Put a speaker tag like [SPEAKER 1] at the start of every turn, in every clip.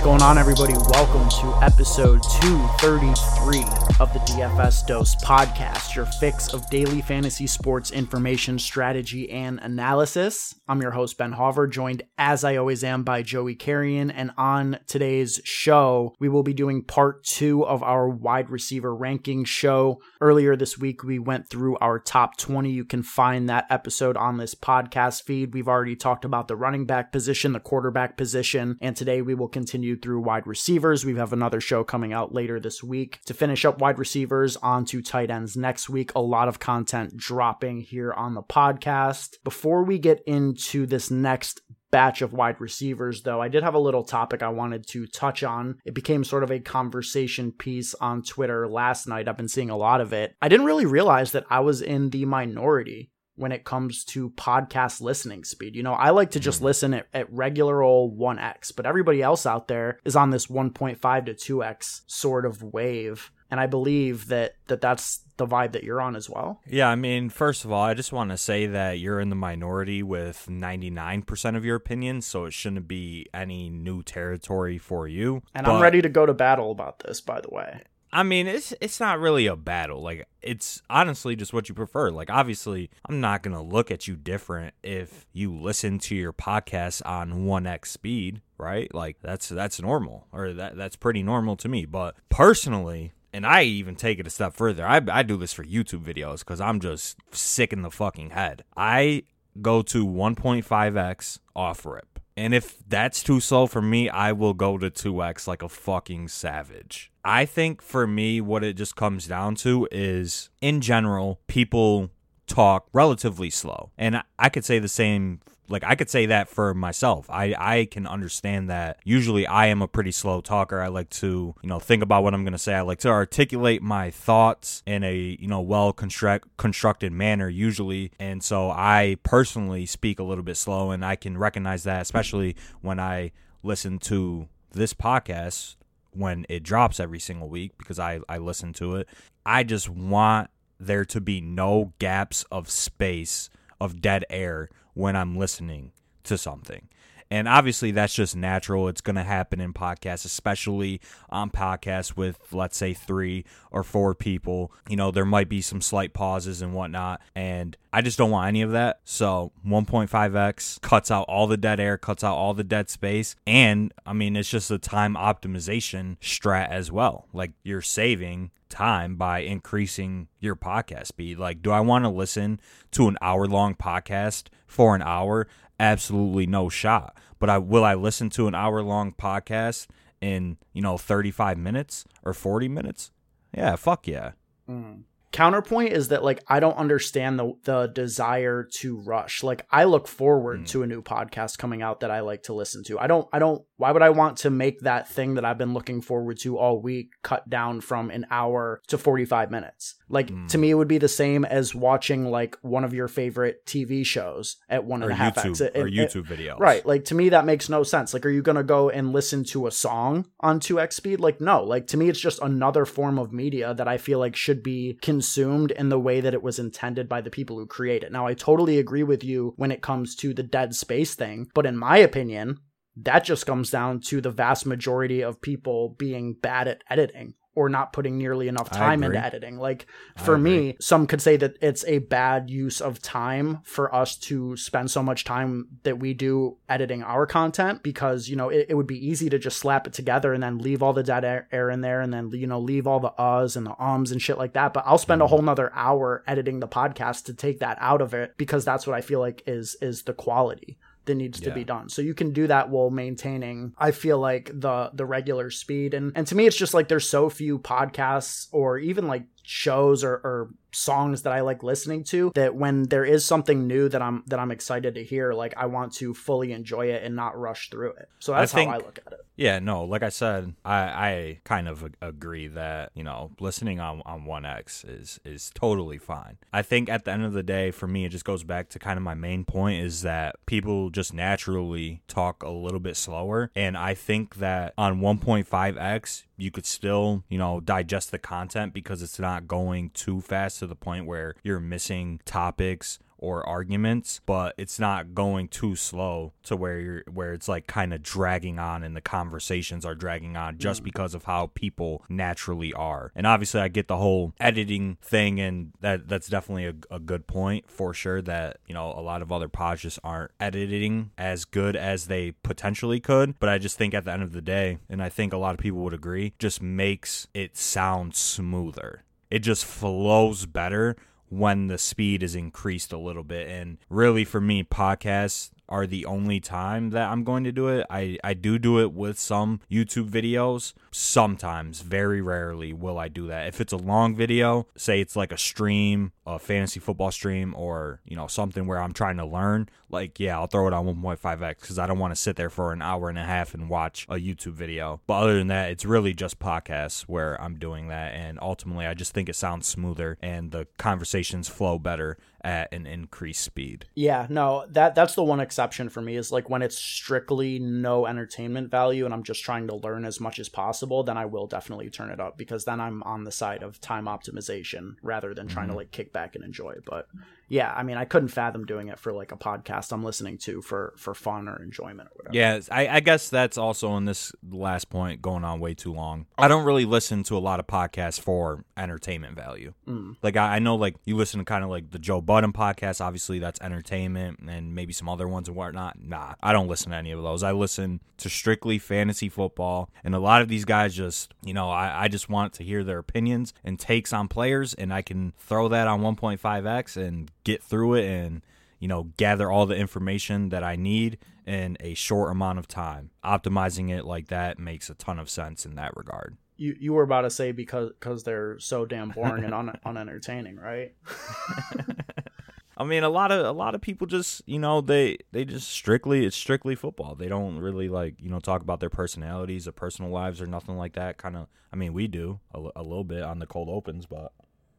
[SPEAKER 1] What's going on, everybody? Welcome to episode 233 of the DFS Dose podcast, your fix of daily fantasy sports information, strategy, and analysis. I'm your host, Ben Hauver, joined as I always am by Joey Carrion. And on today's show, we will be doing part two of our wide receiver ranking show. Earlier this week, we went through our top 20. You can find that episode on this podcast feed. We've already talked about the running back position, the quarterback position, and today we will continue through wide receivers. We have another show coming out later this week to finish up wide receivers onto tight ends next week. A lot of content dropping here on the podcast. Before we get into this next batch of wide receivers, though, I did have a little topic I wanted to touch on. It became sort of a conversation piece on Twitter last night. I've been seeing a lot of it. I didn't really realize that I was in the minority when it comes to podcast listening speed. You know, I like to just mm-hmm. listen at, at regular old 1x, but everybody else out there is on this 1.5 to 2x sort of wave. And I believe that, that that's the vibe that you're on as well.
[SPEAKER 2] Yeah, I mean, first of all, I just want to say that you're in the minority with 99% of your opinions, so it shouldn't be any new territory for you.
[SPEAKER 1] And I'm ready to go to battle about this, by the way.
[SPEAKER 2] I mean, it's it's not really a battle. Like it's honestly just what you prefer. Like obviously, I'm not going to look at you different if you listen to your podcast on 1x speed, right? Like that's that's normal or that that's pretty normal to me. But personally, and I even take it a step further. I I do this for YouTube videos cuz I'm just sick in the fucking head. I go to 1.5x off rip. And if that's too slow for me, I will go to 2x like a fucking savage. I think for me, what it just comes down to is in general, people talk relatively slow. And I- could say the same. Like I could say that for myself. I I can understand that. Usually I am a pretty slow talker. I like to, you know, think about what I'm going to say. I like to articulate my thoughts in a, you know, well construct constructed manner usually. And so I personally speak a little bit slow and I can recognize that especially when I listen to this podcast when it drops every single week because I, I listen to it. I just want there to be no gaps of space of dead air when I'm listening to something. And obviously, that's just natural. It's going to happen in podcasts, especially on podcasts with, let's say, three or four people. You know, there might be some slight pauses and whatnot. And I just don't want any of that. So 1.5x cuts out all the dead air, cuts out all the dead space. And I mean, it's just a time optimization strat as well. Like you're saving time by increasing your podcast speed. Like, do I want to listen to an hour long podcast for an hour? Absolutely no shot. But I will I listen to an hour long podcast in, you know, 35 minutes or 40 minutes? Yeah, fuck yeah. Mm.
[SPEAKER 1] Counterpoint is that like I don't understand the the desire to rush. Like I look forward mm. to a new podcast coming out that I like to listen to. I don't I don't why would I want to make that thing that I've been looking forward to all week cut down from an hour to 45 minutes? Like to hmm. me it would be the same as watching like one of your favorite TV shows at one
[SPEAKER 2] Or
[SPEAKER 1] and a half
[SPEAKER 2] YouTube
[SPEAKER 1] X. It-
[SPEAKER 2] or
[SPEAKER 1] it-
[SPEAKER 2] YouTube videos.
[SPEAKER 1] Right. Like to me that makes no sense. Like are you going to go and listen to a song on 2x speed? Like no. Like to me it's just another form of media that I feel like should be consumed in the way that it was intended by the people who create it. Now I totally agree with you when it comes to the dead space thing, but in my opinion, that just comes down to the vast majority of people being bad at editing or not putting nearly enough time into editing. Like for me, some could say that it's a bad use of time for us to spend so much time that we do editing our content because, you know, it, it would be easy to just slap it together and then leave all the dead air, air in there and then, you know, leave all the uhs and the ums and shit like that. But I'll spend a
[SPEAKER 2] Mm-hmm.
[SPEAKER 1] whole nother hour editing the podcast to take that out of it because that's what I feel like is is the quality that needs to be done. So you can do that while maintaining I feel like the the regular speed and and to me it's just like there's so few podcasts or even like shows or, or songs that I like listening to that when there is something new that I'm that I'm excited to hear like I want to fully enjoy it and not rush through it. So that's
[SPEAKER 2] think-
[SPEAKER 1] how I look at it.
[SPEAKER 2] Yeah, no, like I said, I, I kind of agree that, you know, listening on, on 1X is, is totally fine. I think at the end of the day, for me, it just goes back to kind of my main point is that people just naturally talk a little bit slower. And I think that on 1.5X, you could still, you know, digest the content because it's not going too fast to the point where you're missing topics or arguments, but it's not going too slow to where you're where it's like kind of dragging on and the conversations are dragging on just mm. because of how people naturally are. And obviously I get the whole editing thing and that that's definitely a, a good point for sure that, you know, a lot of other pods just aren't editing as good as they potentially could, but I just think at the end of the day, and I think a lot of people would agree, just makes it sound smoother. It just flows better when the speed is increased a little bit. And really, for me, podcasts are the only time that I'm going to do it. I, I do do it with some YouTube videos. Sometimes, very rarely, will I do that. If it's a long video, say it's like a stream, a fantasy football stream, or you know something where I'm trying to learn, like yeah, I'll throw it on 1.5x because I don't want to sit there for an hour and a half and watch a YouTube video. But other than that, it's really just podcasts where I'm doing that, and ultimately, I just think it sounds smoother and the conversations flow better at an increased speed.
[SPEAKER 1] Yeah, no, that that's the one exception for me is like when it's strictly no entertainment value and I'm just trying to learn as much as possible, then I will definitely turn it up because then I'm on the side of time optimization rather than trying mm-hmm. to like kick back and enjoy. But yeah, I mean, I couldn't fathom doing it for like a podcast I'm listening to for for fun or enjoyment or whatever.
[SPEAKER 2] Yeah, I, I guess that's also in this last point going on way too long. I don't really listen to a lot of podcasts for entertainment value. Mm. Like I, I, know, like you listen to kind of like the Joe Budden podcast. Obviously, that's entertainment, and maybe some other ones and whatnot. Nah, I don't listen to any of those. I listen to strictly fantasy football, and a lot of these guys just, you know, I, I just want to hear their opinions and takes on players, and I can throw that on 1.5x and get through it and you know gather all the information that I need in a short amount of time. Optimizing it like that makes a ton of sense in that regard.
[SPEAKER 1] You you were about to say because because they're so damn boring and un, unentertaining, right?
[SPEAKER 2] I mean, a lot of a lot of people just you know they they just strictly it's strictly football. They don't really like you know talk about their personalities or personal lives or nothing like that. Kind of, I mean, we do a, a little bit on the cold opens, but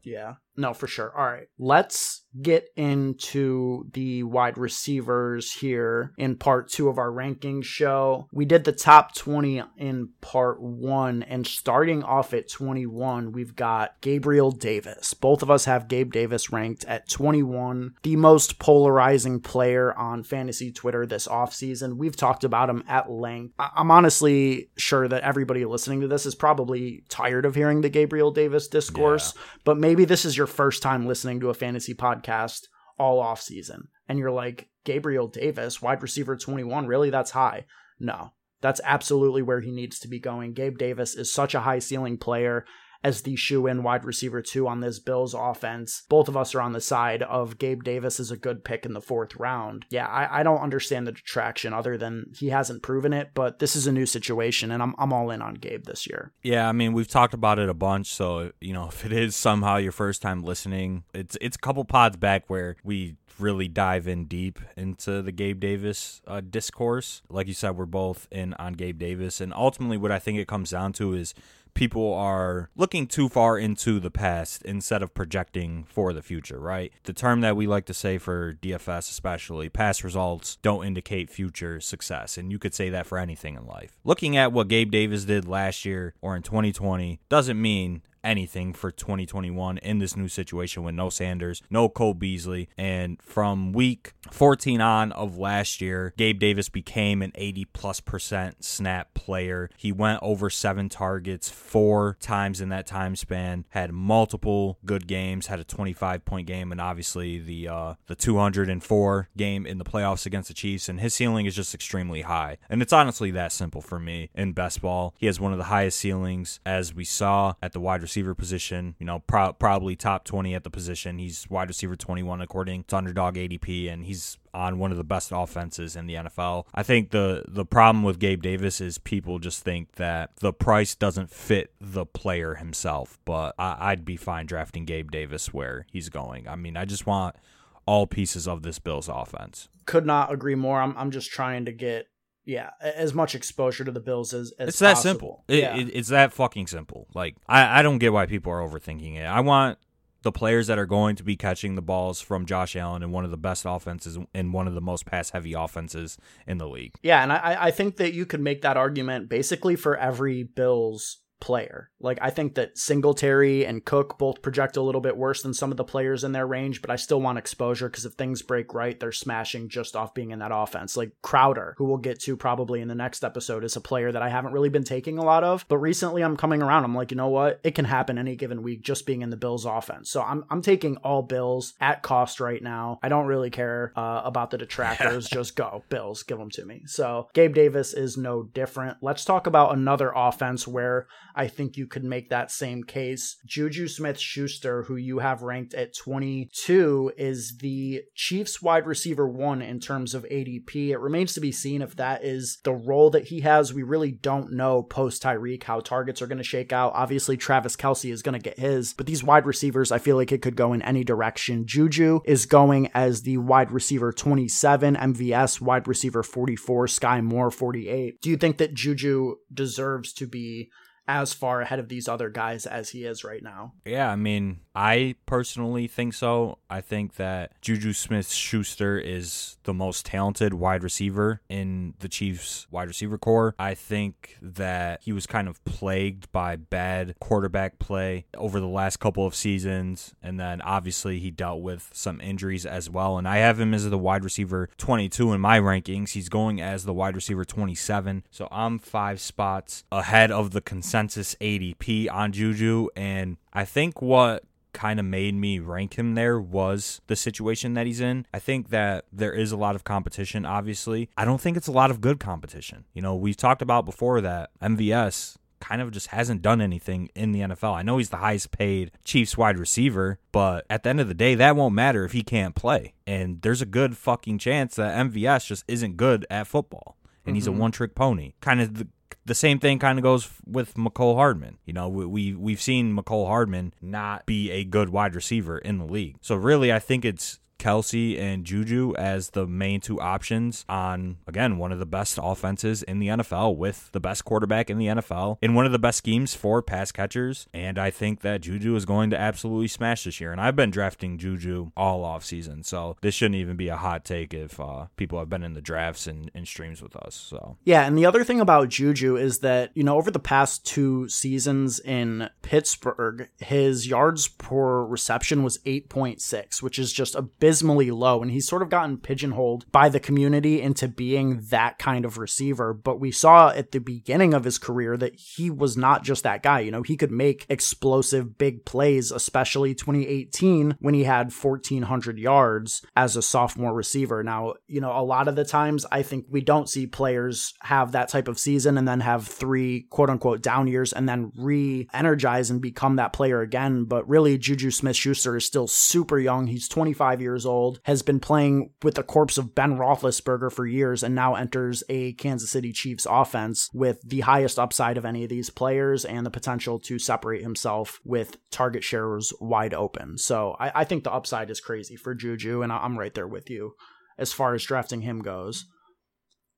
[SPEAKER 1] yeah. No, for sure. All right. Let's get into the wide receivers here in part two of our rankings show. We did the top 20 in part one, and starting off at 21, we've got Gabriel Davis. Both of us have Gabe Davis ranked at 21, the most polarizing player on fantasy Twitter this offseason. We've talked about him at length. I'm honestly sure that everybody listening to this is probably tired of hearing the Gabriel Davis discourse, yeah. but maybe this is your first time listening to a fantasy podcast all off season and you're like Gabriel Davis, wide receiver 21, really that's high. No. That's absolutely where he needs to be going. Gabe Davis is such a high ceiling player as the shoe in wide receiver two on this Bills offense. Both of us are on the side of Gabe Davis is a good pick in the fourth round. Yeah, I, I don't understand the detraction other than he hasn't proven it, but this is a new situation and I'm, I'm all in on Gabe this year.
[SPEAKER 2] Yeah, I mean, we've talked about it a bunch. So, you know, if it is somehow your first time listening, it's, it's a couple pods back where we really dive in deep into the Gabe Davis uh, discourse. Like you said, we're both in on Gabe Davis. And ultimately, what I think it comes down to is people are looking too far into the past instead of projecting for the future, right? The term that we like to say for DFS, especially, past results don't indicate future success. And you could say that for anything in life. Looking at what Gabe Davis did last year or in 2020 doesn't mean anything for 2021 in this new situation with no Sanders, no Cole Beasley. And from week 14 on of last year, Gabe Davis became an 80 plus percent snap player. He went over seven targets four times in that time span, had multiple good games, had a 25 point game, and obviously the uh, the 204 game in the playoffs against the Chiefs. And his ceiling is just extremely high. And it's honestly that simple for me in best ball. He has one of the highest ceilings as we saw at the wide receiver receiver position. You know, pro- probably top 20 at the position. He's wide receiver 21 according to underdog ADP, and he's on one of the best offenses in the NFL. I think the the problem with Gabe Davis is people just think that the price doesn't fit the player himself. But I, I'd be fine drafting Gabe Davis where he's going. I mean, I just want all pieces of this Bills offense.
[SPEAKER 1] Could not agree more. I'm I'm just trying to get yeah, as much exposure to the Bills as, as
[SPEAKER 2] it's that
[SPEAKER 1] possible.
[SPEAKER 2] simple. It, yeah. it, it's that fucking simple. Like I, I don't get why people are overthinking it. I want the players that are going to be catching the balls from Josh Allen in one of the best offenses and one of the most pass heavy offenses in the league.
[SPEAKER 1] Yeah, and I, I think that you could make that argument basically for every Bills player. Like I think that Singletary and Cook both project a little bit worse than some of the players in their range, but I still want exposure because if things break right, they're smashing just off being in that offense. Like Crowder, who we'll get to probably in the next episode, is a player that I haven't really been taking a lot of, but recently I'm coming around. I'm like, you know what? It can happen any given week just being in the Bills offense. So I'm I'm taking all Bills at cost right now. I don't really care uh, about the detractors. just go Bills, give them to me. So Gabe Davis is no different. Let's talk about another offense where I think you could make that same case. Juju Smith Schuster, who you have ranked at 22, is the Chiefs wide receiver one in terms of ADP. It remains to be seen if that is the role that he has. We really don't know post Tyreek how targets are going to shake out. Obviously, Travis Kelce is going to get his, but these wide receivers, I feel like it could go in any direction. Juju is going as the wide receiver 27, MVS wide receiver 44, Skyy Moore 48. Do you think that Juju deserves to be as far ahead of these other guys as he is right now.
[SPEAKER 2] Yeah, I mean, I personally think so. I think that Juju Smith Schuster is the most talented wide receiver in the Chiefs wide receiver corps. I think that he was kind of plagued by bad quarterback play over the last couple of seasons. And then obviously he dealt with some injuries as well. And I have him as the wide receiver 22 in my rankings. He's going as the wide receiver 27. So I'm five spots ahead of the consensus consensus ADP on Juju. And I think what kind of made me rank him there was the situation that he's in. I think that there is a lot of competition, obviously. I don't think it's a lot of good competition. You know, we've talked about before that MVS kind of just hasn't done anything in the NFL. I know he's the highest paid Chiefs wide receiver, but at the end of the day, that won't matter if he can't play. And there's a good fucking chance that MVS just isn't good at football. And mm-hmm. he's a mm-hmm. one trick pony. Kind of the the same thing kind of goes with Mecole Hardman. You know, we we've seen Mecole Hardman not be a good wide receiver in the league. So really, I think it's Kelce and Juju as the main two options on, again, one of the best offenses in the NFL with the best quarterback in the NFL in one of the best schemes for pass catchers. And I think that Juju is going to absolutely smash this year. And I've been drafting Juju all off season. So this shouldn't even be a hot take if uh, people have been in the drafts and, and streams with us. So,
[SPEAKER 1] yeah. And the other thing about Juju is that, you know, over the past two seasons in Pittsburgh, his yards per reception was 8.6, which is just a bit abysmally low, and he's sort of gotten pigeonholed by the community into being that kind of receiver. But we saw at the beginning of his career that he was not just that guy. You know, he could make explosive big plays, especially 2018 when he had 1,400 yards as a sophomore receiver. Now, you know, a lot of the times I think we don't see players have that type of season and then have three quote unquote down years and then re energize and become that player again. But really, Juju Smith Schuster is still super young. He's 25 years years old, has been playing with the corpse of Ben Roethlisberger for years, and now enters a Kansas City Chiefs offense with the highest upside of any of these players and the potential to separate himself with target shares wide open. So I, I think the upside is crazy for Juju, and I'm right there with you as far as drafting him goes.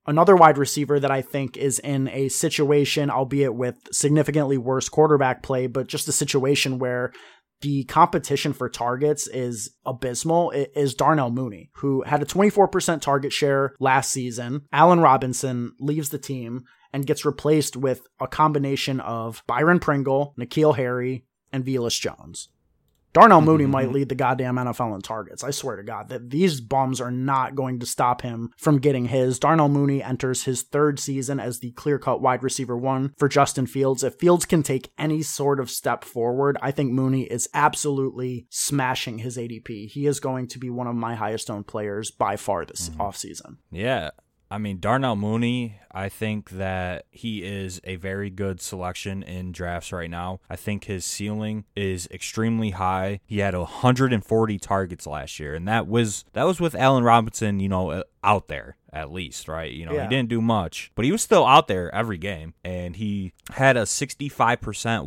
[SPEAKER 1] Another wide receiver that I think is in a situation, albeit with significantly worse quarterback play, but just a situation where the competition for targets is abysmal is Darnell Mooney, who had a 24% target share last season. Allen Robinson leaves the team and gets replaced with a combination of Byron Pringle, N'Keal Harry, and Velus Jones. Darnell Mooney mm-hmm. might lead the goddamn NFL in targets. I swear to God that these bums are not going to stop him from getting his. Darnell Mooney enters his third season as the clear cut wide receiver one for Justin Fields. If Fields can take any sort of step forward, I think Mooney is absolutely smashing his ADP. He is going to be one of my highest owned players by far this mm-hmm. offseason.
[SPEAKER 2] Yeah. I mean, Darnell Mooney, I think that he is a very good selection in drafts right now. I think his ceiling is extremely high. He had 140 targets last year, and that was that was with Allen Robinson, you know, out there at least, right? You know, yeah. he didn't do much, but he was still out there every game, and he had a 65%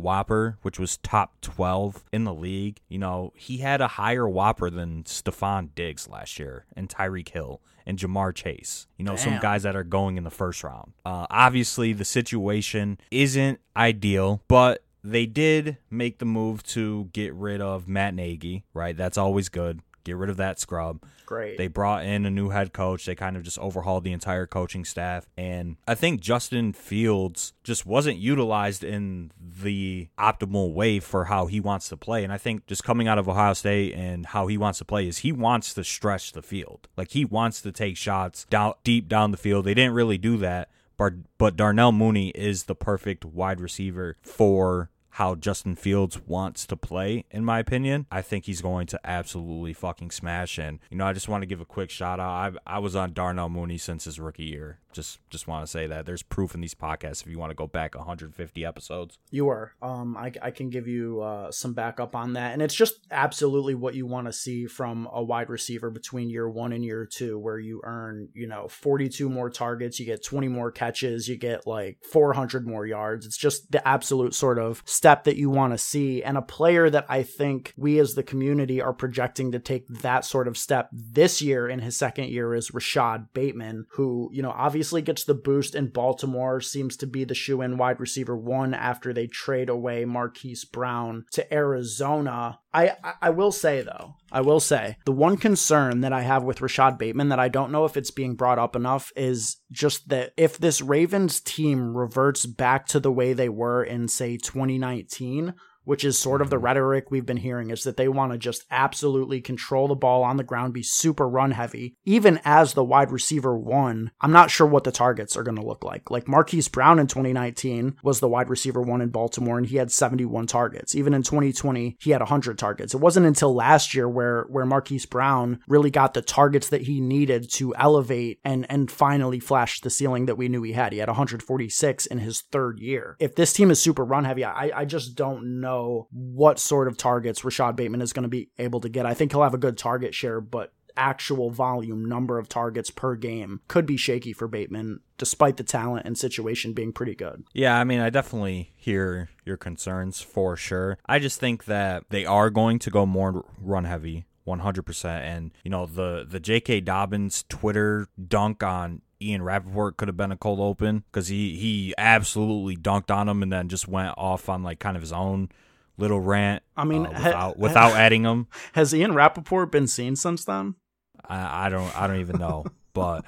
[SPEAKER 2] WOPR, which was top 12 in the league. You know, he had a higher WOPR than Stefon Diggs last year and Tyreek Hill and Ja'Marr Chase. You know, Damn. some guys that are going in the first round. Uh, obviously, the situation isn't ideal, but they did make the move to get rid of Matt Nagy, right? That's always good get rid of that scrub.
[SPEAKER 1] Great.
[SPEAKER 2] They brought in a new head coach. They kind of just overhauled the entire coaching staff. And I think Justin Fields just wasn't utilized in the optimal way for how he wants to play. And I think just coming out of Ohio State and how he wants to play is he wants to stretch the field. Like he wants to take shots down deep down the field. They didn't really do that. But, but Darnell Mooney is the perfect wide receiver for how Justin Fields wants to play, in my opinion. I think he's going to absolutely fucking smash. And, you know, I just want to give a quick shout out. I, I was on Darnell Mooney since his rookie year. Just just want to say that there's proof in these podcasts if you want to go back 150 episodes.
[SPEAKER 1] You are. Um, I, I can give you uh, some backup on that. And it's just absolutely what you want to see from a wide receiver between year one and year two, where you earn, you know, 42 more targets, you get 20 more catches, you get like 400 more yards. It's just the absolute sort of step that you want to see. And a player that I think we as the community are projecting to take that sort of step this year in his second year is Rashod Bateman, who, you know, obviously gets the boost in Baltimore, seems to be the shoe in wide receiver one after they trade away Marquise Brown to Arizona. I, I will say though, I will say the one concern that I have with Rashod Bateman that I don't know if it's being brought up enough is just that if this Ravens team reverts back to the way they were in say 2019 which is sort of the mm-hmm. rhetoric we've been hearing is that they want to just absolutely control the ball on the ground, be super run heavy. Even as the wide receiver one, I'm not sure what the targets are going to look like. Like Marquise Brown in 2019 was the wide receiver one in Baltimore and he had 71 targets. Even in 2020, he had 100 targets. It wasn't until last year where where Marquise Brown really got the targets that he needed to elevate and and finally flash the ceiling that we knew he had. He had 146 in his third year. If this team is super run heavy, I I just don't know know what sort of targets Rashod Bateman is going to be able to get. I think he'll have a good target share, but actual volume, number of targets per game could be shaky for Bateman, despite the talent and situation being pretty good.
[SPEAKER 2] Yeah, I mean, I definitely hear your concerns for sure. I just think that they are going to go more run heavy. 100% and you know the the J.K. Dobbins Twitter dunk on Ian Rapoport could have been a cold open because he he absolutely dunked on him and then just went off on like kind of his own little rant.
[SPEAKER 1] I mean,
[SPEAKER 2] uh, without, ha- without adding them.
[SPEAKER 1] Has Ian Rapoport been seen since then?
[SPEAKER 2] I, I don't. I don't even know. but,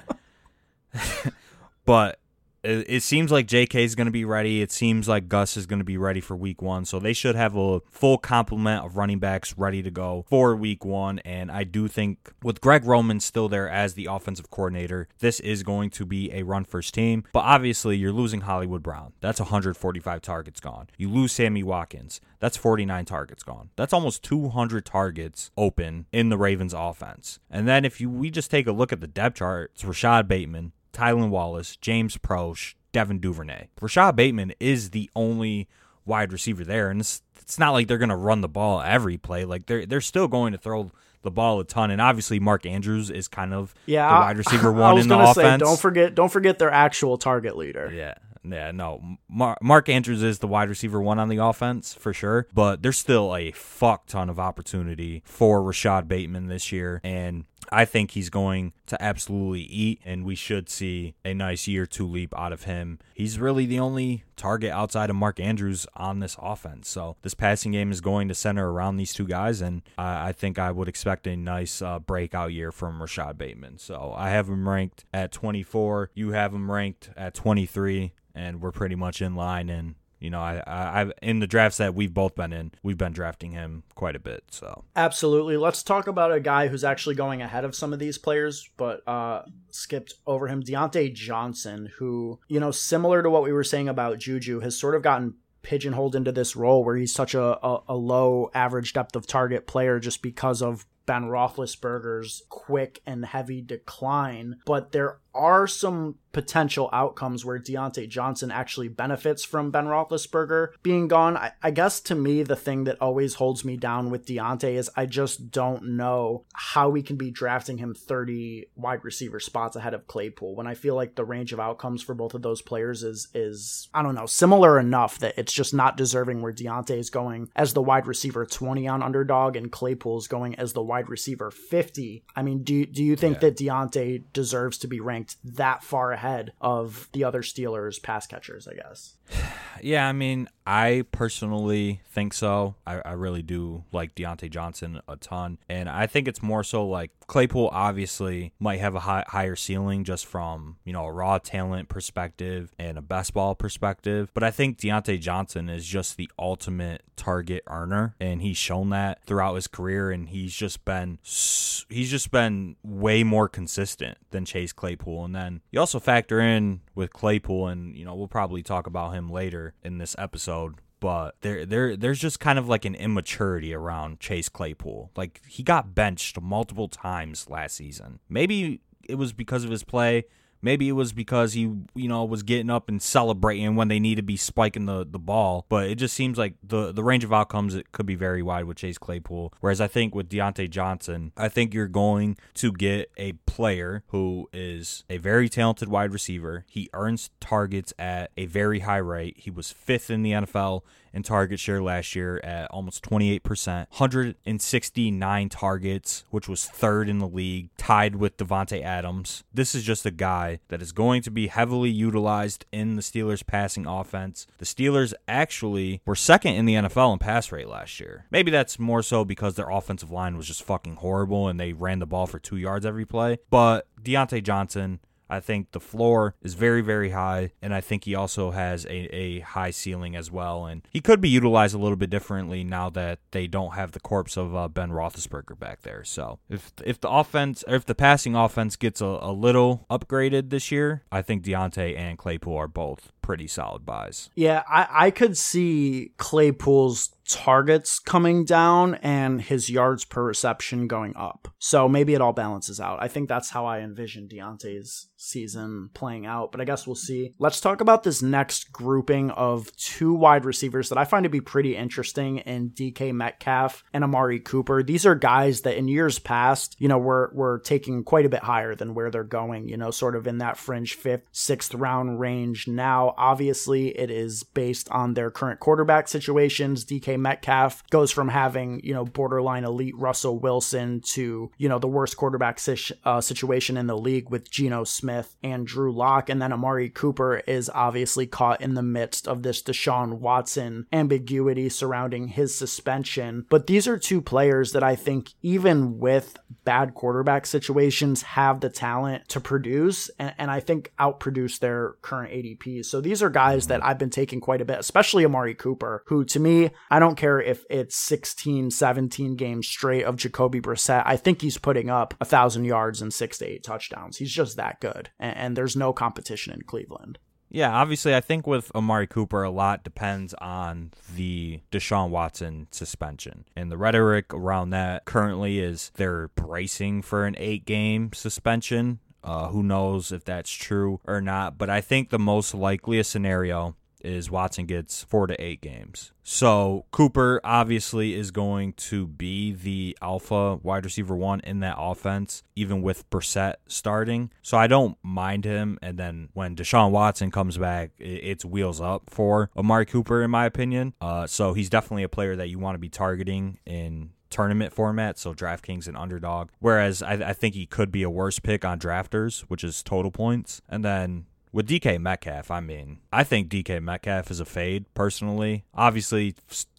[SPEAKER 2] but it, it seems like JK is going to be ready. It seems like Gus is going to be ready for week one. So they should have a full complement of running backs ready to go for week one. And I do think with Greg Roman still there as the offensive coordinator, this is going to be a run first team. But obviously, you're losing Hollywood Brown. That's 145 targets gone. You lose Sammy Watkins. That's 49 targets gone. That's almost 200 targets open in the Ravens offense. And then if you we just take a look at the depth chart, it's Rashod Bateman, Tylan Wallace, James Proche, Devin Duvernay. Rashod Bateman is the only wide receiver there, and it's, it's not like they're going to run the ball every play. Like they're they're still going to throw the ball a ton, and obviously Mark Andrews is kind of yeah, the wide receiver one in the offense. Say,
[SPEAKER 1] don't forget, don't forget their actual target leader.
[SPEAKER 2] Yeah, yeah, no. Mark Andrews is the wide receiver one on the offense for sure, but there's still a fuck ton of opportunity for Rashod Bateman this year, and I think he's going to absolutely eat, and we should see a nice year two leap out of him. He's really the only target outside of Mark Andrews on this offense. So this passing game is going to center around these two guys, and I, I think I would expect a nice uh, breakout year from Rashod Bateman. So I have him ranked at 24. You have him ranked at 23 and we're pretty much in line. And you know, I, I, in the drafts that we've both been in, we've been drafting him quite a bit. So
[SPEAKER 1] absolutely, let's talk about a guy who's actually going ahead of some of these players, but uh, skipped over him, Diontae Johnson, who you know, similar to what we were saying about Juju, has sort of gotten pigeonholed into this role where he's such a, a, a low average depth of target player just because of Ben Roethlisberger's quick and heavy decline, but there are some potential outcomes where Diontae Johnson actually benefits from Ben Roethlisberger being gone. I, I, guess to me, the thing that always holds me down with Diontae is I just don't know how we can be drafting him 30 wide receiver spots ahead of Claypool when I feel like the range of outcomes for both of those players is is I don't know similar enough that it's just not deserving where Diontae is going as the wide receiver 20 on underdog and Claypool is going as the wide receiver 50. I mean, do do you think yeah. that Diontae deserves to be ranked? Ranked that far ahead of the other Steelers pass catchers, I guess.
[SPEAKER 2] Yeah, I mean, I personally think so. I, I really do like Diontae Johnson a ton. And I think it's more so like Claypool obviously might have a high, higher ceiling just from, you know, a raw talent perspective and a best ball perspective. But I think Diontae Johnson is just the ultimate target earner. And he's shown that throughout his career. And he's just been, he's just been way more consistent than Chase Claypool. And then you also factor in with Claypool, and, you know, we'll probably talk about him later in this episode but there there there's just kind of like an immaturity around Chase Claypool. Like he got benched multiple times last season. Maybe it was because of his play. Maybe it was because he, you know, was getting up and celebrating when they need to be spiking the, the ball. But it just seems like the, the range of outcomes it could be very wide with Chase Claypool. Whereas I think with Diontae Johnson, I think you're going to get a player who is a very talented wide receiver. He earns targets at a very high rate. He was fifth in the NFL in target share last year at almost 28%, 169 targets, which was third in the league, tied with Davante Adams. This is just a guy that is going to be heavily utilized in the Steelers' passing offense. The Steelers actually were second in the NFL in pass rate last year. Maybe that's more so because their offensive line was just fucking horrible and they ran the ball for two yards every play. But Diontae Johnson I think the floor is very, very high, and I think he also has a, a high ceiling as well. And he could be utilized a little bit differently now that they don't have the corpse of uh, Ben Roethlisberger back there. So if if the offense, or if the passing offense gets a, a little upgraded this year, I think Diontae and Claypool are both pretty solid buys.
[SPEAKER 1] Yeah, I, I could see Claypool's targets coming down and his yards per reception going up. So maybe it all balances out. I think that's how I envision Diontae's season playing out, but I guess we'll see. Let's talk about this next grouping of two wide receivers that I find to be pretty interesting in DK Metcalf and Amari Cooper. These are guys that in years past, you know, were were taking quite a bit higher than where they're going, you know, sort of in that fringe fifth, sixth round range. Now, obviously, it is based on their current quarterback situations. DK Metcalf goes from having, you know, borderline elite Russell Wilson to, you know, the worst quarterback si- uh, situation in the league with Geno Smith and Drew Lock. And then Amari Cooper is obviously caught in the midst of this Deshaun Watson ambiguity surrounding his suspension. But these are two players that I think, even with bad quarterback situations, have the talent to produce and, and I think outproduce their current ADPs. So these are guys that I've been taking quite a bit, especially Amari Cooper, who to me, I don't care if it's 16, 17 games straight of Jacoby Brissett. I think he's putting up a thousand yards and six to eight touchdowns. He's just that good. And, and there's no competition in Cleveland.
[SPEAKER 2] Yeah, obviously, I think with Amari Cooper, a lot depends on the Deshaun Watson suspension. And the rhetoric around that currently is they're bracing for an eight game suspension. Uh, who knows if that's true or not? But I think the most likeliest scenario is Watson gets four to eight games. So Cooper obviously is going to be the alpha wide receiver one in that offense, even with Brissett starting. So I don't mind him. And then when Deshaun Watson comes back, it's wheels up for Amari Cooper, in my opinion. Uh, so he's definitely a player that you want to be targeting in tournament format, so DraftKings and underdog. Whereas I, I, think he could be a worse pick on drafters, which is total points. And then with DK Metcalf, I mean, I think DK Metcalf is a fade personally. Obviously,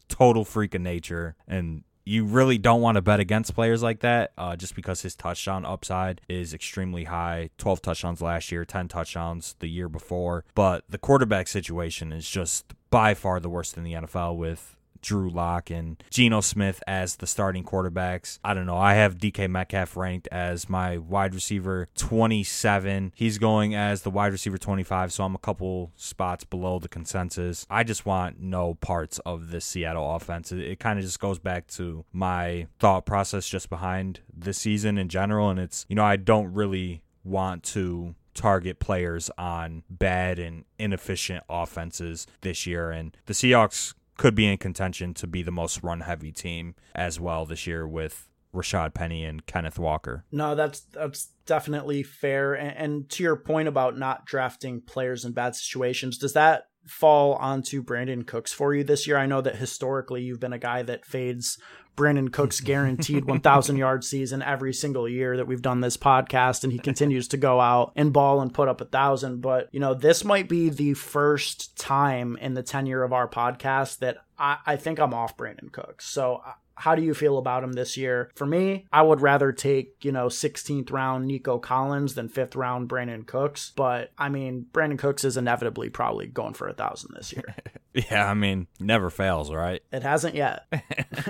[SPEAKER 2] total freak of nature, and you really don't want to bet against players like that uh, just because his touchdown upside is extremely high 12 touchdowns last year 10 touchdowns the year before but the quarterback situation is just by far the worst in the nfl with Drew Lock and Geno Smith as the starting quarterbacks. I don't know. I have DK Metcalf ranked as my wide receiver 27. He's going as the wide receiver 25, so I'm a couple spots below the consensus. I just want no parts of this Seattle offense. It, it kind of just goes back to my thought process just behind the season in general. And it's, you know, I don't really want to target players on bad and inefficient offenses this year. And the Seahawks could be in contention to be the most run heavy team as well this year with Rashaad Penny and Kenneth Walker.
[SPEAKER 1] No, that's that's definitely fair. And, and to your point about not drafting players in bad situations, does that fall onto Brandin Cooks for you this year? I know that historically you've been a guy that fades Brandin Cooks guaranteed 1,000 yard season every single year that we've done this podcast, and he continues to go out and ball and put up a thousand. But you know, this might be the first time in the tenure of our podcast that I, I think I'm off Brandin Cooks. So how do you feel about him this year? For me, I would rather take, you know, 16th round Nico Collins than fifth round Brandin Cooks. But I mean, Brandin Cooks is inevitably probably going for a thousand this year.
[SPEAKER 2] yeah, I mean, never fails, right?
[SPEAKER 1] It hasn't yet.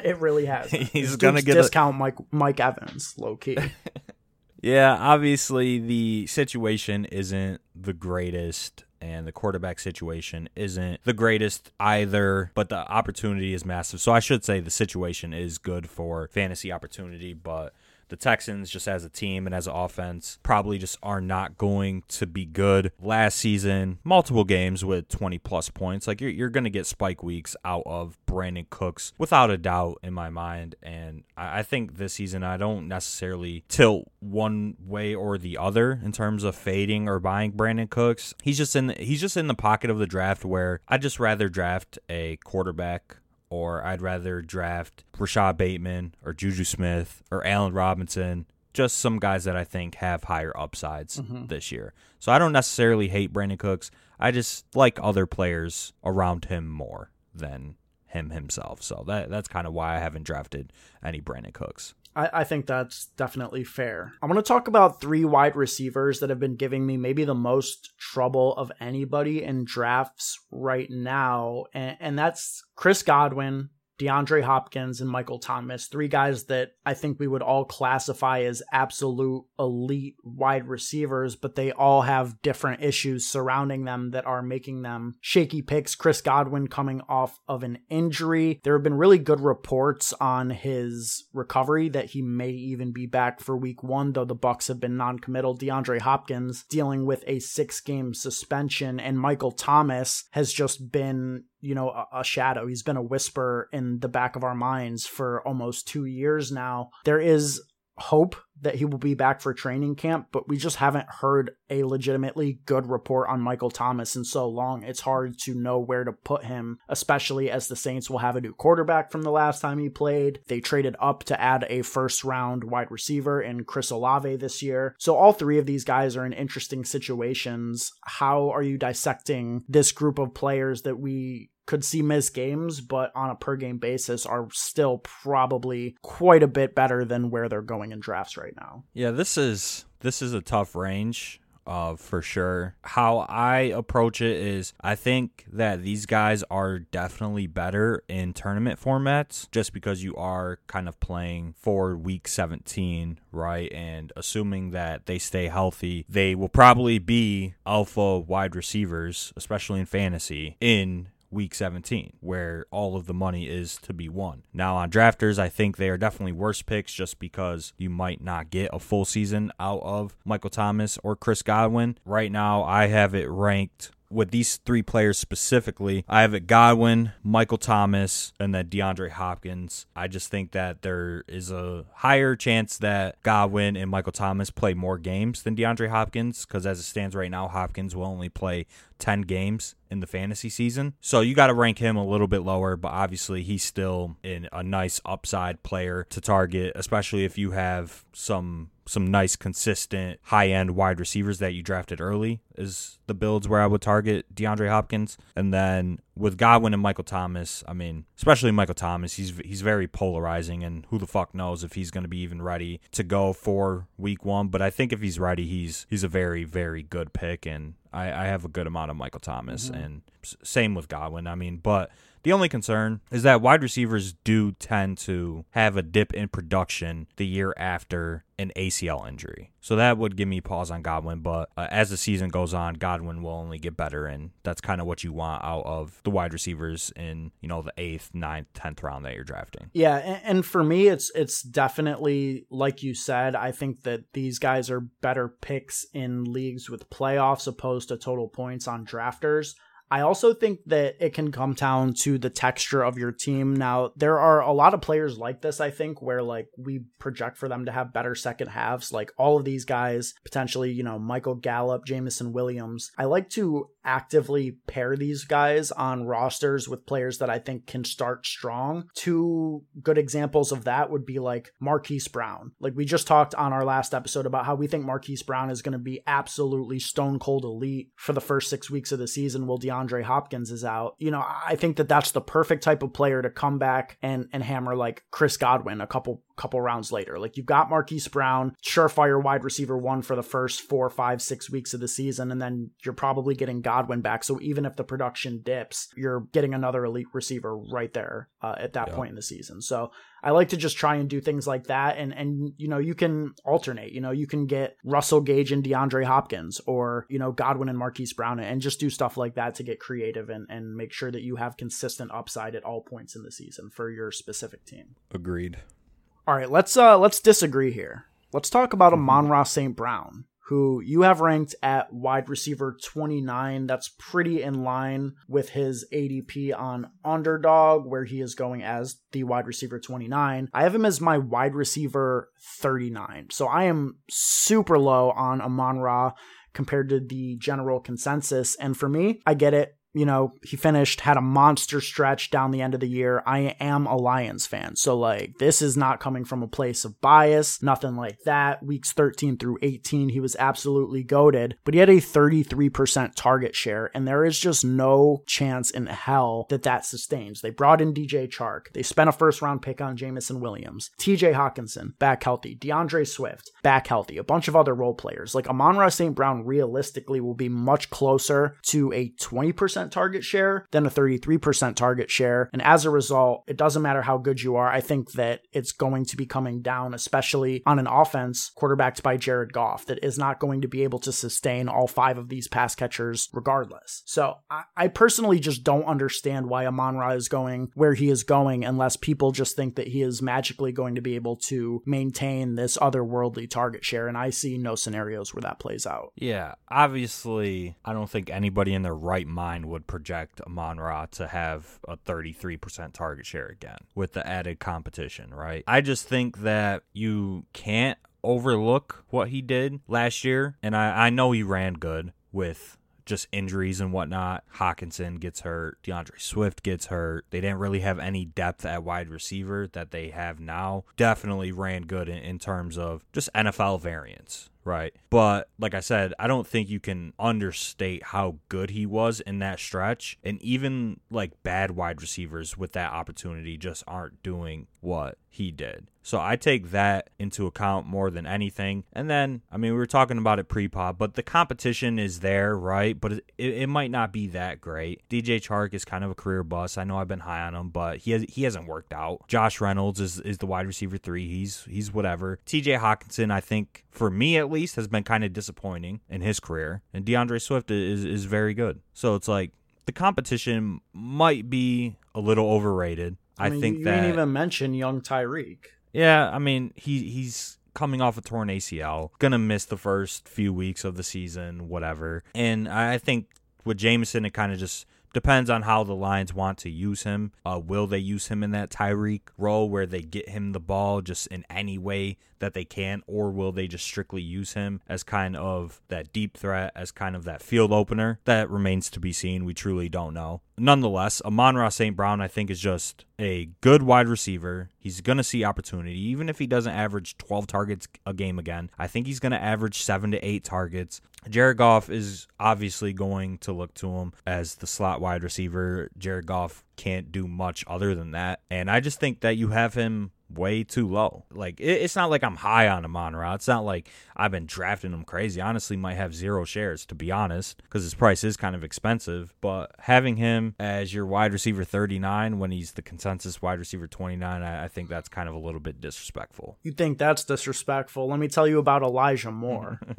[SPEAKER 1] it really has.
[SPEAKER 2] He's gonna get
[SPEAKER 1] discount a- Mike Mike Evans, low key.
[SPEAKER 2] yeah, obviously the situation isn't the greatest and the quarterback situation isn't the greatest either, but the opportunity is massive. So I should say the situation is good for fantasy opportunity, but the Texans, just as a team and as an offense, probably just are not going to be good. Last season, multiple games with 20 plus points. Like you're, you're going to get spike weeks out of Brandin Cooks without a doubt in my mind. And I, I think this season, I don't necessarily tilt one way or the other in terms of fading or buying Brandin Cooks. He's just in the, he's just in the pocket of the draft where I'd just rather draft a quarterback or I'd rather draft Rashod Bateman or Juju Smith or Allen Robinson. Just some guys that I think have higher upsides mm-hmm. this year. So I don't necessarily hate Brandin Cooks. I just like other players around him more than him himself. So that that's kind of why I haven't drafted any Brandin Cooks.
[SPEAKER 1] I, I think that's definitely fair. I want to talk about three wide receivers that have been giving me maybe the most trouble of anybody in drafts right now, and, and that's Chris Godwin, DeAndre Hopkins and Michael Thomas, three guys that I think we would all classify as absolute elite wide receivers, but they all have different issues surrounding them that are making them shaky picks. Chris Godwin coming off of an injury. There have been really good reports on his recovery that he may even be back for week one, though the Bucs have been non-committal. DeAndre Hopkins dealing with a six-game suspension, and Michael Thomas has just been you know a, a, shadow. He's been a whisper in the back of our minds for almost two years now. There is hope that he will be back for training camp but we just haven't heard a legitimately good report on michael thomas in so long. It's hard to know where to put him especially as the saints will have a new quarterback from the last time he played. They traded up to add a first round wide receiver in chris olave this year. So all three of these guys are in interesting situations. How are you dissecting this group of players that we could see miss games, but on a per game basis are still probably quite a bit better than where they're going in drafts right now.
[SPEAKER 2] Yeah, this is this is a tough range. Uh, for sure. How I approach it is I think that these guys are definitely better in tournament formats just because you are kind of playing for week 17, right? And assuming that they stay healthy, they will probably be alpha wide receivers, especially in fantasy, in week 17, where all of the money is to be won. Now, on drafters, I think they are definitely worse picks just because you might not get a full season out of Michael Thomas or Chris Godwin. Right now, I have it ranked with these three players specifically, I have it Godwin, Michael Thomas, and then DeAndre Hopkins. I just think that there is a higher chance that Godwin and Michael Thomas play more games than DeAndre Hopkins because as it stands right now, Hopkins will only play 10 games in the fantasy season. So you got to rank him a little bit lower, but obviously he's still in a nice upside player to target, especially if you have some some nice consistent high end wide receivers that you drafted early is the builds where I would target DeAndre Hopkins. And then with Godwin and Michael Thomas, I mean, especially Michael Thomas, he's he's very polarizing and who the fuck knows if he's going to be even ready to go for week 1, but I think if he's ready, he's he's a very very good pick and I, I have a good amount of Michael Thomas mm-hmm. and same with Godwin. I mean, but the only concern is that wide receivers do tend to have a dip in production the year after an ACL injury. So that would give me pause on Godwin, but uh, as the season goes on, Godwin will only get better, and that's kind of what you want out of the wide receivers in you know the eighth, ninth, tenth round that you're drafting.
[SPEAKER 1] Yeah, and for me, it's it's definitely like you said. I think that these guys are better picks in leagues with playoffs opposed to total points on drafters. I also think that it can come down to the texture of your team. Now, there are a lot of players like this, I think, where like we project for them to have better second halves. Like all of these guys, potentially, you know, Michael Gallup, Jameson Williams. I like to actively pair these guys on rosters with players that I think can start strong. Two good examples of that would be like Marquise Brown. Like we just talked on our last episode about how we think Marquise Brown is going to be absolutely stone cold elite for the first six weeks of the season while DeAndre Hopkins is out. You know, I think that that's the perfect type of player to come back and, and hammer like Chris Godwin a couple couple rounds later. Like you've got Marquise Brown, surefire wide receiver one for the first four, five, six weeks of the season, and then you're probably getting Godwin back. So even if the production dips, you're getting another elite receiver right there uh, at that point in the season. So I like to just try and do things like that. And, and, you know, you can alternate, you know, you can get Russell Gage and DeAndre Hopkins or, you know, Godwin and Marquise Brown and just do stuff like that to get creative and, and make sure that you have consistent upside at all points in the season for your specific team.
[SPEAKER 2] Agreed.
[SPEAKER 1] All right, let's uh let's disagree here. Let's talk about Amon-Ra St. Brown who you have ranked at wide receiver 29. That's pretty in line with his ADP on underdog, where he is going as the wide receiver 29. I have him as my wide receiver 39. So I am super low on Amon Ra compared to the general consensus. And for me, I get it you know, he finished, had a monster stretch down the end of the year. I am a Lions fan. So, like, this is not coming from a place of bias, nothing like that. Weeks 13 through 18, he was absolutely goaded, but he had a 33% target share, and there is just no chance in hell that that sustains. They brought in DJ Chark. They spent a first round pick on Jameson Williams, TJ Hockenson, back healthy, DeAndre Swift, back healthy, a bunch of other role players. Like, Amon-Ra St. Brown realistically will be much closer to a 20% target share than a 33% target share. And as a result, it doesn't matter how good you are. I think that it's going to be coming down, especially on an offense quarterbacked by Jared Goff, that is not going to be able to sustain all five of these pass catchers regardless. So I, I personally just don't understand why Amon Ra is going where he is going unless people just think that he is magically going to be able to maintain this otherworldly target share. And I see no scenarios where that plays out.
[SPEAKER 2] Yeah, obviously, I don't think anybody in their right mind would project Amon Ra to have a 33% target share again with the added competition, right? I just think that you can't overlook what he did last year. And I, I know he ran good with just injuries and whatnot. Hockenson gets hurt. DeAndre Swift gets hurt. They didn't really have any depth at wide receiver that they have now. Definitely ran good in, in terms of just NFL variance right? But like I said, I don't think you can understate how good he was in that stretch. And even like bad wide receivers with that opportunity just aren't doing what he did. So I take that into account more than anything. And then, I mean, we were talking about it pre pod, but the competition is there, right? But it, it might not be that great. DJ Chark is kind of a career bust. I know I've been high on him, but he has he hasn't worked out. Josh Reynolds is, is the wide receiver three. He's he's whatever. TJ Hockenson, I think for me at least, has been kind of disappointing in his career, and DeAndre Swift is is very good. So it's like the competition might be a little overrated. I,
[SPEAKER 1] mean,
[SPEAKER 2] think
[SPEAKER 1] you,
[SPEAKER 2] that
[SPEAKER 1] didn't even mention young Tyreek.
[SPEAKER 2] Yeah, I mean he he's coming off a torn ACL, gonna miss the first few weeks of the season, whatever. And I think with Jameson, it kind of just depends on how the Lions want to use him. Uh, will they use him in that Tyreek role where they get him the ball just in any way that they can, or will they just strictly use him as kind of that deep threat, as kind of that field opener? That remains to be seen. We truly don't know. Nonetheless, Amon-Ra St. Brown, I think, is just a good wide receiver. He's going to see opportunity. Even if he doesn't average 12 targets a game again, I think he's going to average seven to eight targets. Jared Goff is obviously going to look to him as the slot wide receiver. Jared Goff can't do much other than that. And I just think that you have him way too low. Like it, it's not like I'm high on him on It's not like I've been drafting him crazy. Honestly, might have zero shares to be honest, because his price is kind of expensive. But having him as your wide receiver 39 when he's the consensus wide receiver 29, I, I think that's kind of a little bit disrespectful.
[SPEAKER 1] You think that's disrespectful? Let me tell you about Elijah Moore.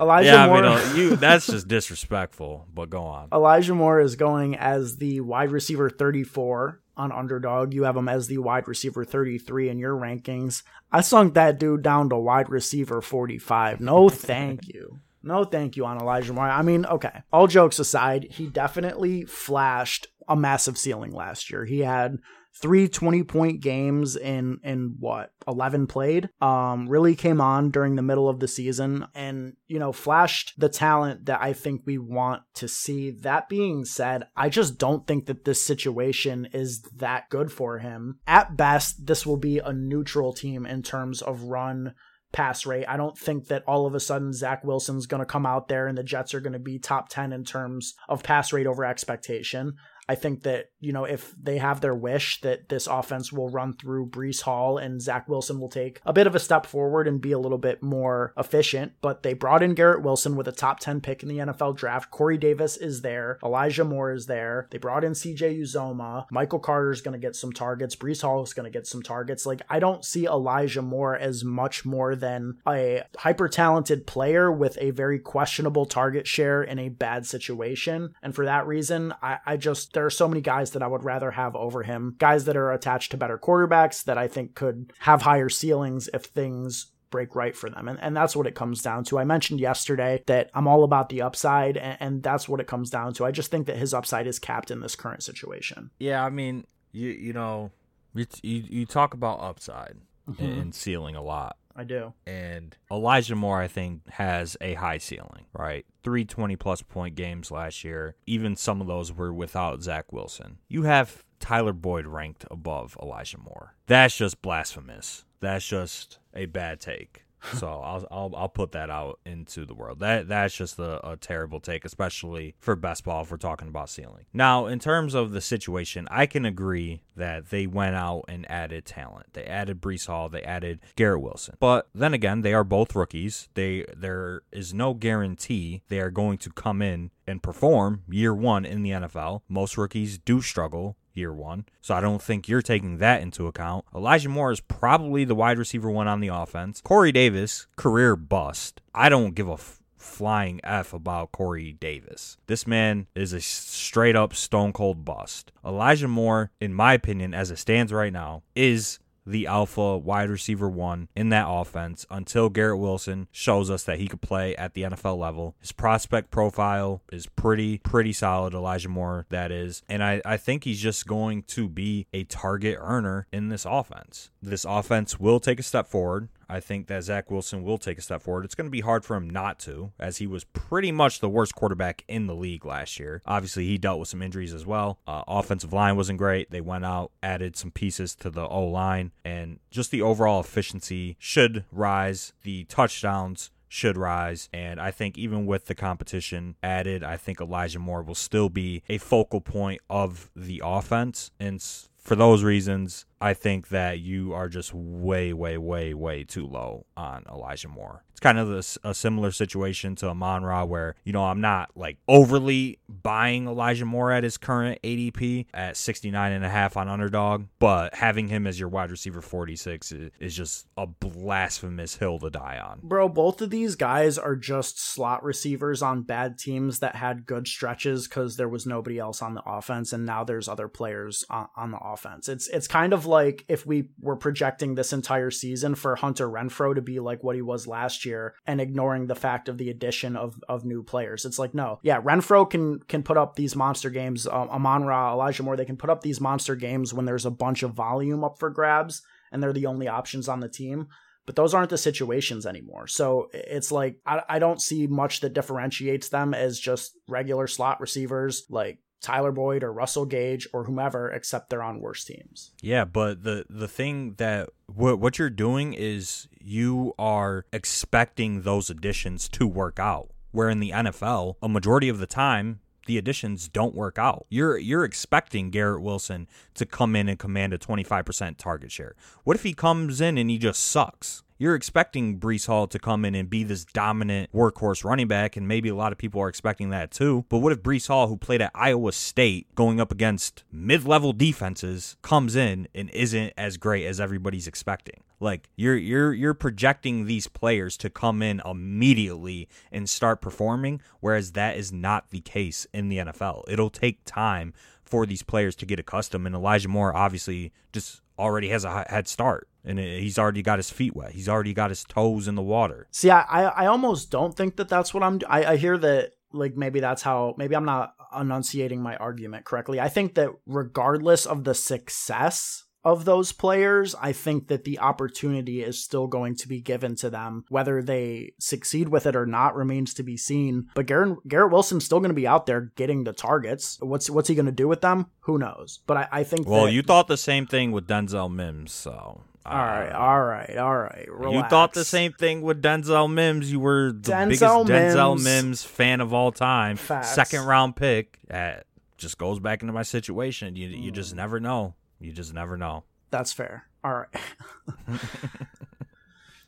[SPEAKER 1] Elijah
[SPEAKER 2] yeah,
[SPEAKER 1] Moore.
[SPEAKER 2] I mean, uh, you that's just disrespectful. But go on.
[SPEAKER 1] Elijah Moore is going as the wide receiver 34 on underdog. You have him as the wide receiver 33 in your rankings. I sunk that dude down to wide receiver 45. No, thank you. No, thank you on Elijah Moore. I mean, okay. All jokes aside, he definitely flashed a massive ceiling last year. He had three 20 point games in in what 11 played um really came on during the middle of the season and you know flashed the talent that i think we want to see that being said i just don't think that this situation is that good for him at best this will be a neutral team in terms of run pass rate. I don't think that all of a sudden Zach Wilson's going to come out there and the Jets are going to be top 10 in terms of pass rate over expectation. I think that, you know, if they have their wish that this offense will run through Breece Hall and Zach Wilson will take a bit of a step forward and be a little bit more efficient. But they brought in Garrett Wilson with a top 10 pick in the NFL draft. Corey Davis is there. Elijah Moore is there. They brought in CJ Uzomah. Michael Carter is going to get some targets. Breece Hall is going to get some targets. Like, I don't see Elijah Moore as much more than a hyper talented player with a very questionable target share in a bad situation. And for that reason, I, I just, there are so many guys that I would rather have over him. Guys that are attached to better quarterbacks that I think could have higher ceilings if things break right for them. And, and that's what it comes down to. I mentioned yesterday that I'm all about the upside, and, and that's what it comes down to. I just think that his upside is capped in this current situation.
[SPEAKER 2] Yeah, I mean, you you know, you you, you talk about upside
[SPEAKER 1] Mm-hmm.
[SPEAKER 2] and ceiling a lot.
[SPEAKER 1] I do.
[SPEAKER 2] And Elijah Moore, I think, has a high ceiling, right? Three 20 plus point games last year. Even some of those were without Zach Wilson. You have Tyler Boyd ranked above Elijah Moore. That's just blasphemous. That's just a bad take. So I'll, I'll I'll put that out into the world. That that's just a, a terrible take, especially for best ball if we're talking about ceiling. Now, in terms of the situation, I can agree that they went out and added talent. They added Breece Hall, they added Garrett Wilson. But then again, they are both rookies. They there is no guarantee they are going to come in and perform year one in the NFL. Most rookies do struggle year one. So I don't think you're taking that into account. Elijah Moore is probably the wide receiver one on the offense. Corey Davis, career bust. I don't give a f- flying F about Corey Davis. This man is a straight up stone cold bust. Elijah Moore, in my opinion, as it stands right now, is the alpha wide receiver one in that offense until Garrett Wilson shows us that he could play at the NFL level. His prospect profile is pretty, pretty solid, Elijah Moore, that is. And I, I think he's just going to be a target earner in this offense. This offense will take a step forward. I think that Zach Wilson will take a step forward. It's going to be hard for him not to, as he was pretty much the worst quarterback in the league last year. Obviously, he dealt with some injuries as well. Uh, offensive line wasn't great. They went out, added some pieces to the O line, and just the overall efficiency should rise. The touchdowns should rise. And I think even with the competition added, I think Elijah Moore will still be a focal point of the offense. And for those reasons, I think that you are just way, way, way, way too low on Elijah Moore. It's kind of a, a similar situation to Amon Ra, where, you know, I'm not like overly buying Elijah Moore at his current ADP at 69 and a half on underdog, but having him as your wide receiver 46 is, just a blasphemous hill to die on.
[SPEAKER 1] Bro, both of these guys are just slot receivers on bad teams that had good stretches because there was nobody else on the offense, and now there's other players on, on the offense. It's it's kind of like if we were projecting this entire season for Hunter Renfrow to be like what he was last year and ignoring the fact of the addition of, of new players. It's like, no, yeah, Renfrow can can put up these monster games. Um, Amon Ra, Elijah Moore, they can put up these monster games when there's a bunch of volume up for grabs and they're the only options on the team but those aren't the situations anymore. So it's like I, I don't see much that differentiates them as just regular slot receivers like Tyler Boyd or Russell Gage or whomever, except they're on worse teams.
[SPEAKER 2] Yeah, but the the thing that what what you're doing is you are expecting those additions to work out. Where in the NFL, a majority of the time the additions don't work out. You're you're expecting Garrett Wilson to come in and command a 25% target share. What if he comes in and he just sucks? You're expecting Breece Hall to come in and be this dominant workhorse running back, and maybe a lot of people are expecting that too. But what if Breece Hall, who played at Iowa State going up against mid level defenses, comes in and isn't as great as everybody's expecting? Like you're you're you're projecting these players to come in immediately and start performing, whereas that is not the case in the NFL. It'll take time for these players to get accustomed. And Elijah Moore obviously just already has a head start and he's already got his feet wet. He's already got his toes in the water.
[SPEAKER 1] See, I I almost don't think that that's what I'm. I, I hear that like maybe that's how maybe I'm not enunciating my argument correctly. I think that regardless of the success of those players, I think that the opportunity is still going to be given to them. Whether they succeed with it or not remains to be seen. But Garrett, Garrett Wilson's still going to be out there getting the targets. What's what's he going to do with them? Who knows? But I, I think.
[SPEAKER 2] Well,
[SPEAKER 1] that,
[SPEAKER 2] you thought the same thing with Denzel Mims, so.
[SPEAKER 1] All right, all right, all right. Relax.
[SPEAKER 2] You thought the same thing with Denzel Mims. You were the
[SPEAKER 1] Denzel
[SPEAKER 2] biggest Denzel
[SPEAKER 1] Mims.
[SPEAKER 2] Mims fan of all time.
[SPEAKER 1] Facts.
[SPEAKER 2] Second round pick. That just goes back into my situation. You you
[SPEAKER 1] Mm.
[SPEAKER 2] just never know. You just never know.
[SPEAKER 1] That's fair. All right.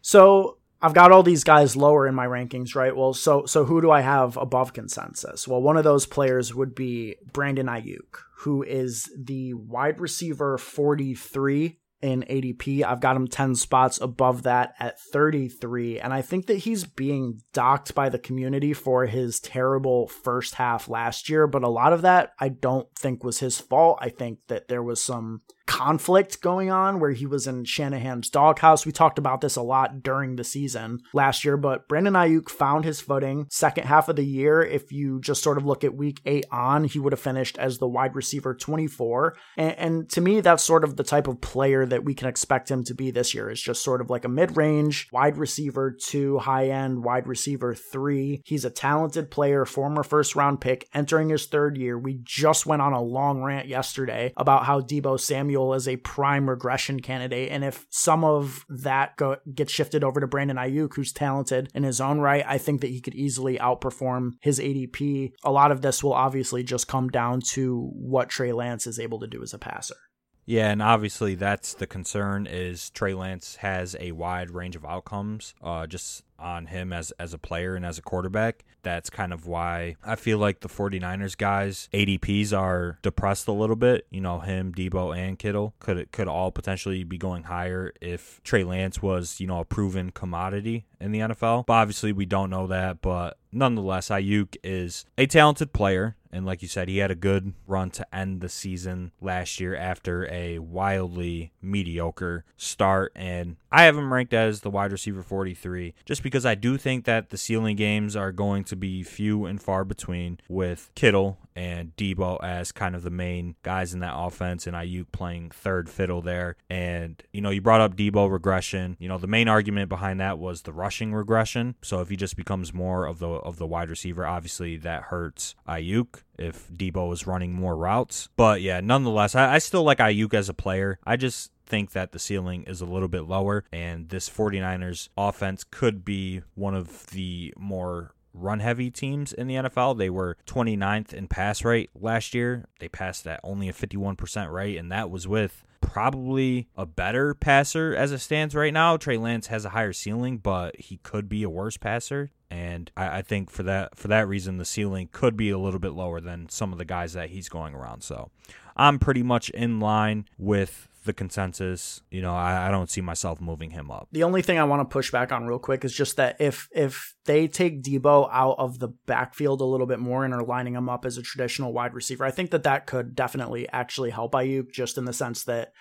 [SPEAKER 1] so I've got all these guys lower in my rankings, right? Well, so so who do I have above consensus? Well, one of those players would be Brandon Aiyuk, who is the wide receiver 43 in ADP. I've got him 10 spots above that at 33. And I think that he's being docked by the community for his terrible first half last year. But a lot of that I don't think was his fault. I think that there was some conflict going on where he was in Shanahan's doghouse. We talked about this a lot during the season last year, but Brandon Aiyuk found his footing second half of the year. If you just sort of look at week eight on, he would have finished as the wide receiver 24. And, and to me, that's sort of the type of player that we can expect him to be this year is just sort of like a mid-range wide receiver two, high end wide receiver three. He's a talented player, former first round pick, entering his third year. We just went on a long rant yesterday about how Deebo Samuel is a prime regression candidate. And if some of that go, gets shifted over to Brandon Aiyuk, who's talented in his own right, I think that he could easily outperform his ADP. A lot of this will obviously just come down to what Trey Lance is able to do as a passer.
[SPEAKER 2] Yeah, and obviously that's the concern is Trey Lance has a wide range of outcomes uh, just on him as as a player and as a quarterback. That's kind of why I feel like the 49ers guys ADPs are depressed a little bit. You know, him, Deebo and Kittle could could all potentially be going higher if Trey Lance was, you know, a proven commodity in the NFL. But obviously we don't know that, but nonetheless Aiyuk is a talented player and like you said, he had a good run to end the season last year after a wildly mediocre start. And I have him ranked as the wide receiver 43 just because I do think that the ceiling games are going to be few and far between with Kittle and Deebo as kind of the main guys in that offense and Aiyuk playing third fiddle there. And, you know, you brought up Deebo regression. You know, the main argument behind that was the rushing regression. So if he just becomes more of the of the wide receiver, obviously that hurts Aiyuk if Deebo is running more routes. But yeah, nonetheless, I, I still like Aiyuk as a player. I just think that the ceiling is a little bit lower, and this 49ers offense could be one of the more run heavy teams in the NFL. They were 29th in pass rate last year. They passed at only a 51% rate, and that was with probably a better passer as it stands right now. Trey Lance has a higher ceiling, but he could be a worse passer. And I, I think for that for that reason, the ceiling could be a little bit lower than some of the guys that he's going around. So I'm pretty much in line with the consensus. You know, I, I don't see myself moving him up.
[SPEAKER 1] The only thing I want to push back on real quick is just that if if they take Deebo out of the backfield a little bit more and are lining him up as a traditional wide receiver, I think that that could definitely actually help Aiyuk just in the sense that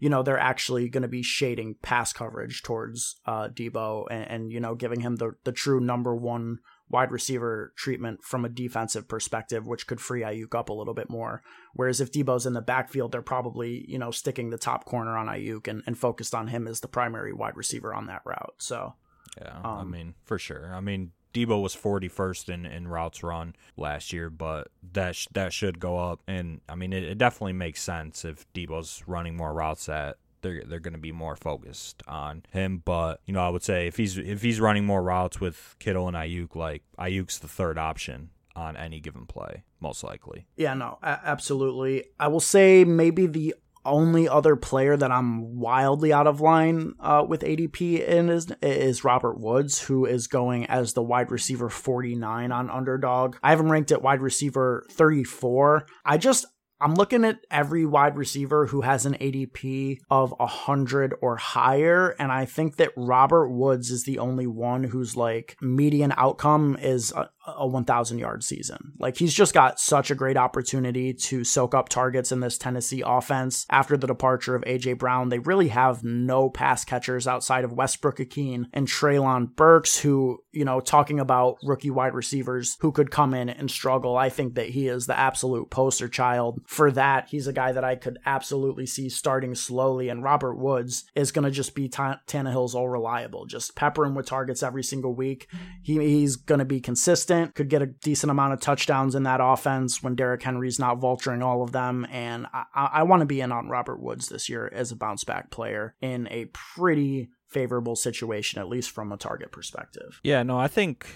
[SPEAKER 1] you know they're actually going to be shading pass coverage towards uh, Deebo and, and you know giving him the the true number one wide receiver treatment from a defensive perspective, which could free Aiyuk up a little bit more. Whereas if Deebo's in the backfield, they're probably, you know, sticking the top corner on Aiyuk and, and focused on him as the primary wide receiver on that route. So,
[SPEAKER 2] Yeah, I
[SPEAKER 1] Um,
[SPEAKER 2] mean, for sure. I mean, Deebo was 41st in, in routes run last year, but that sh- that should go up. And I mean, it, it definitely makes sense if Deebo's running more routes that they're they're going to be more focused on him. But you know, I would say if he's if he's running more routes with Kittle and Aiyuk, like Aiyuk's the third option on any given play, most likely.
[SPEAKER 1] yeah, no, absolutely. I will say maybe the only other player that I'm wildly out of line uh, with ADP in is, is Robert Woods, who is going as the wide receiver 49 on underdog. I have him ranked at wide receiver 34. I just, I'm looking at every wide receiver who has an ADP of 100 or higher, and I think that Robert Woods is the only one whose like median outcome is uh, a 1,000 yard season. Like he's just got such a great opportunity to soak up targets in this Tennessee offense. After the departure of A.J. Brown, they really have no pass catchers outside of Westbrook-Ikhine and Treylon Burks, who, you know, talking about rookie wide receivers who could come in and struggle. I think that he is the absolute poster child for that. He's a guy that I could absolutely see starting slowly, and Robert Woods is going to just be T- Tannehill's all reliable. Just pepper him with targets every single week. He, he's going to be consistent, could get a decent amount of touchdowns in that offense when Derrick Henry's not vulturing all of them. And I, I want to be in on Robert Woods this year as a bounce back player in a pretty favorable situation, at least from a target perspective.
[SPEAKER 2] Yeah, no, I think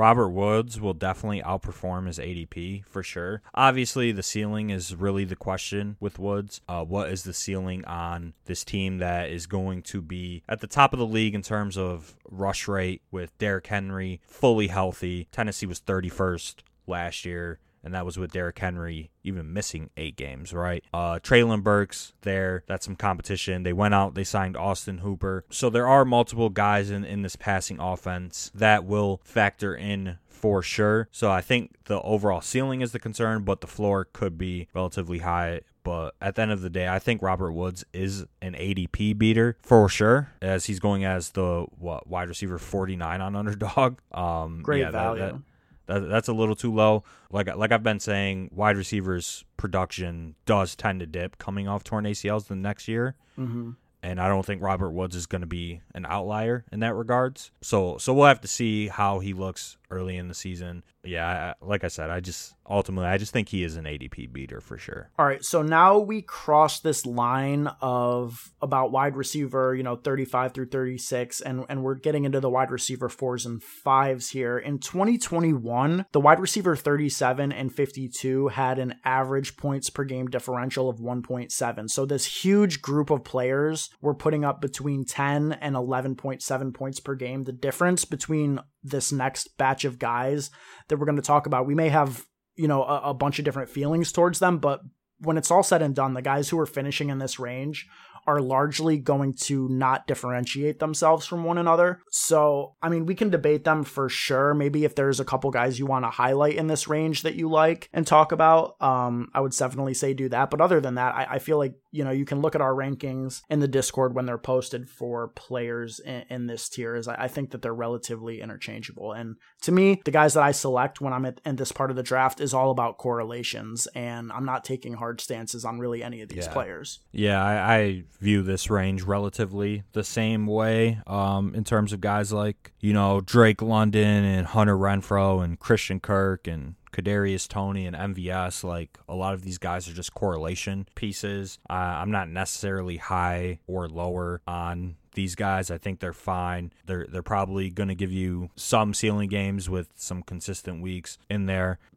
[SPEAKER 2] Robert Woods will definitely outperform his ADP for sure. Obviously, the ceiling is really the question with Woods. Uh, what is the ceiling on this team that is going to be at the top of the league in terms of rush rate with Derrick Henry fully healthy? Tennessee was 31st last year and that was with Derrick Henry even missing eight games, right? Uh, Treylon Burks there, that's some competition. They went out, they signed Austin Hooper. So there are multiple guys in, in this passing offense that will factor in for sure. So I think the overall ceiling is the concern, but the floor could be relatively high. But at the end of the day, I think Robert Woods is an ADP beater for sure, as he's going as the what wide receiver 49 on underdog.
[SPEAKER 1] Um, Great yeah, value.
[SPEAKER 2] That, that, that, that's a little too low. Like like I've been saying, wide receivers production does tend to dip coming off torn ACLs the next year. Mm-hmm and I don't think Robert Woods is going to be an outlier in that regards. So so we'll have to see how he looks early in the season. Yeah, I, like I said, I just ultimately I just think he is an ADP beater for sure.
[SPEAKER 1] All right, so now we cross this line of about wide receiver, you know, 35 through 36 and and we're getting into the wide receiver 4s and 5s here. In 2021, the wide receiver 37 and 52 had an average points per game differential of 1.7. So this huge group of players were putting up between 10 and 11.7 points per game. The difference between this next batch of guys that we're going to talk about, we may have, you know, a, a bunch of different feelings towards them, but when it's all said and done, the guys who are finishing in this range are largely going to not differentiate themselves from one another. So, I mean, we can debate them for sure. Maybe if there's a couple guys you want to highlight in this range that you like and talk about, um, I would definitely say do that. But other than that, I, I feel like, you know, you can look at our rankings in the Discord when they're posted for players in, in this tier. Is I, I, think that they're relatively interchangeable. And to me, the guys that I select when I'm at, in this part of the draft is all about correlations. And I'm not taking hard stances on really any of these
[SPEAKER 2] yeah.
[SPEAKER 1] players.
[SPEAKER 2] Yeah, I, I view this range relatively the same way um, in terms of guys like, you know, Drake London and Hunter Renfrow and Christian Kirk and Kadarius Toney and MVS, like a lot of these guys are just correlation pieces. Uh, I'm not necessarily high or lower on these guys. I think they're fine. They're they're probably going to give you some ceiling games with some consistent weeks in there.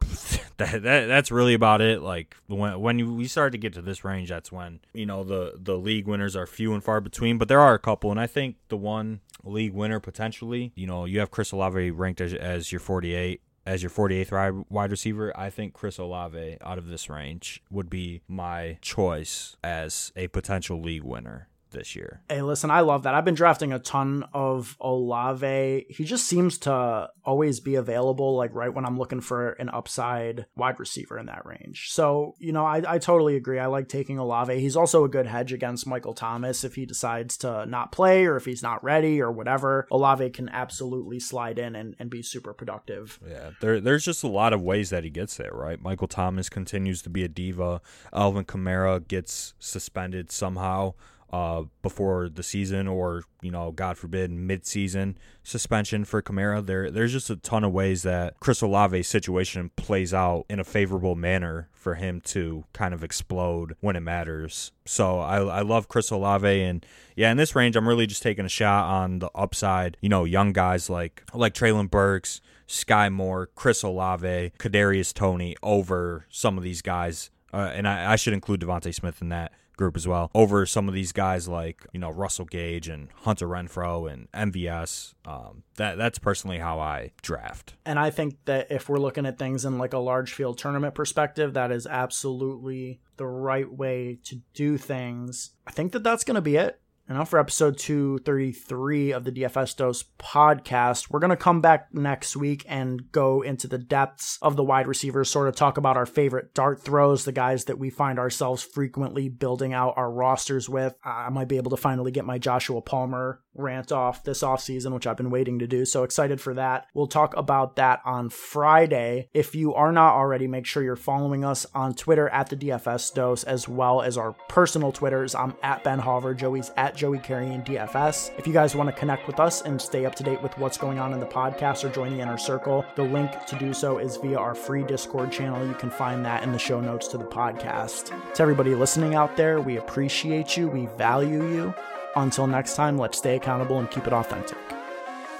[SPEAKER 2] that, that, that's really about it. Like when when we start to get to this range, that's when you know the the league winners are few and far between. But there are a couple, and I think the one league winner potentially, you know, you have Chris Olave ranked as, as your 48 as your 48th wide receiver, I think Chris Olave out of this range would be my choice as a potential league winner this year.
[SPEAKER 1] Hey, listen, I love that. I've been drafting a ton of Olave. He just seems to always be available, like right when I'm looking for an upside wide receiver in that range. So, you know, I, I totally agree. I like taking Olave. He's also a good hedge against Michael Thomas if he decides to not play or if he's not ready or whatever. Olave can absolutely slide in and, and be super productive.
[SPEAKER 2] Yeah, there, there's just a lot of ways that he gets there, right? Michael Thomas continues to be a diva. Alvin Kamara gets suspended somehow uh, before the season or you know god forbid mid-season suspension for Kamara. There there's just a ton of ways that Chris Olave's situation plays out in a favorable manner for him to kind of explode when it matters. So I, I love Chris Olave and yeah in this range I'm really just taking a shot on the upside. You know young guys like like Treylon Burks Skyy Moore Chris Olave Kadarius Toney over some of these guys. Uh, and I, I should include DeVonta Smith in that group as well over some of these guys like you know Russell Gage and Hunter Renfrow and MVS. Um, that that's personally how I draft.
[SPEAKER 1] And I think that if we're looking at things in like a large field tournament perspective, that is absolutely the right way to do things. I think that that's going to be it And now for episode 233 of the DFS Dose podcast, we're going to come back next week and go into the depths of the wide receivers, sort of talk about our favorite dart throws, the guys that we find ourselves frequently building out our rosters with. I might be able to finally get my Joshua Palmer rant off this offseason, which I've been waiting to do. So excited for that. We'll talk about that on Friday. If you are not already, make sure you're following us on Twitter at the DFS Dose, as well as our personal Twitters. I'm at Ben Hauver, Joey's at Joey Carrion DFS. If you guys want to connect with us and stay up to date with what's going on in the podcast or join the inner circle, the link to do so is via our free Discord channel. You can find that in the show notes to the podcast. To everybody listening out there, we appreciate you, we value you. Until next time, let's stay accountable and keep it authentic.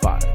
[SPEAKER 1] Bye.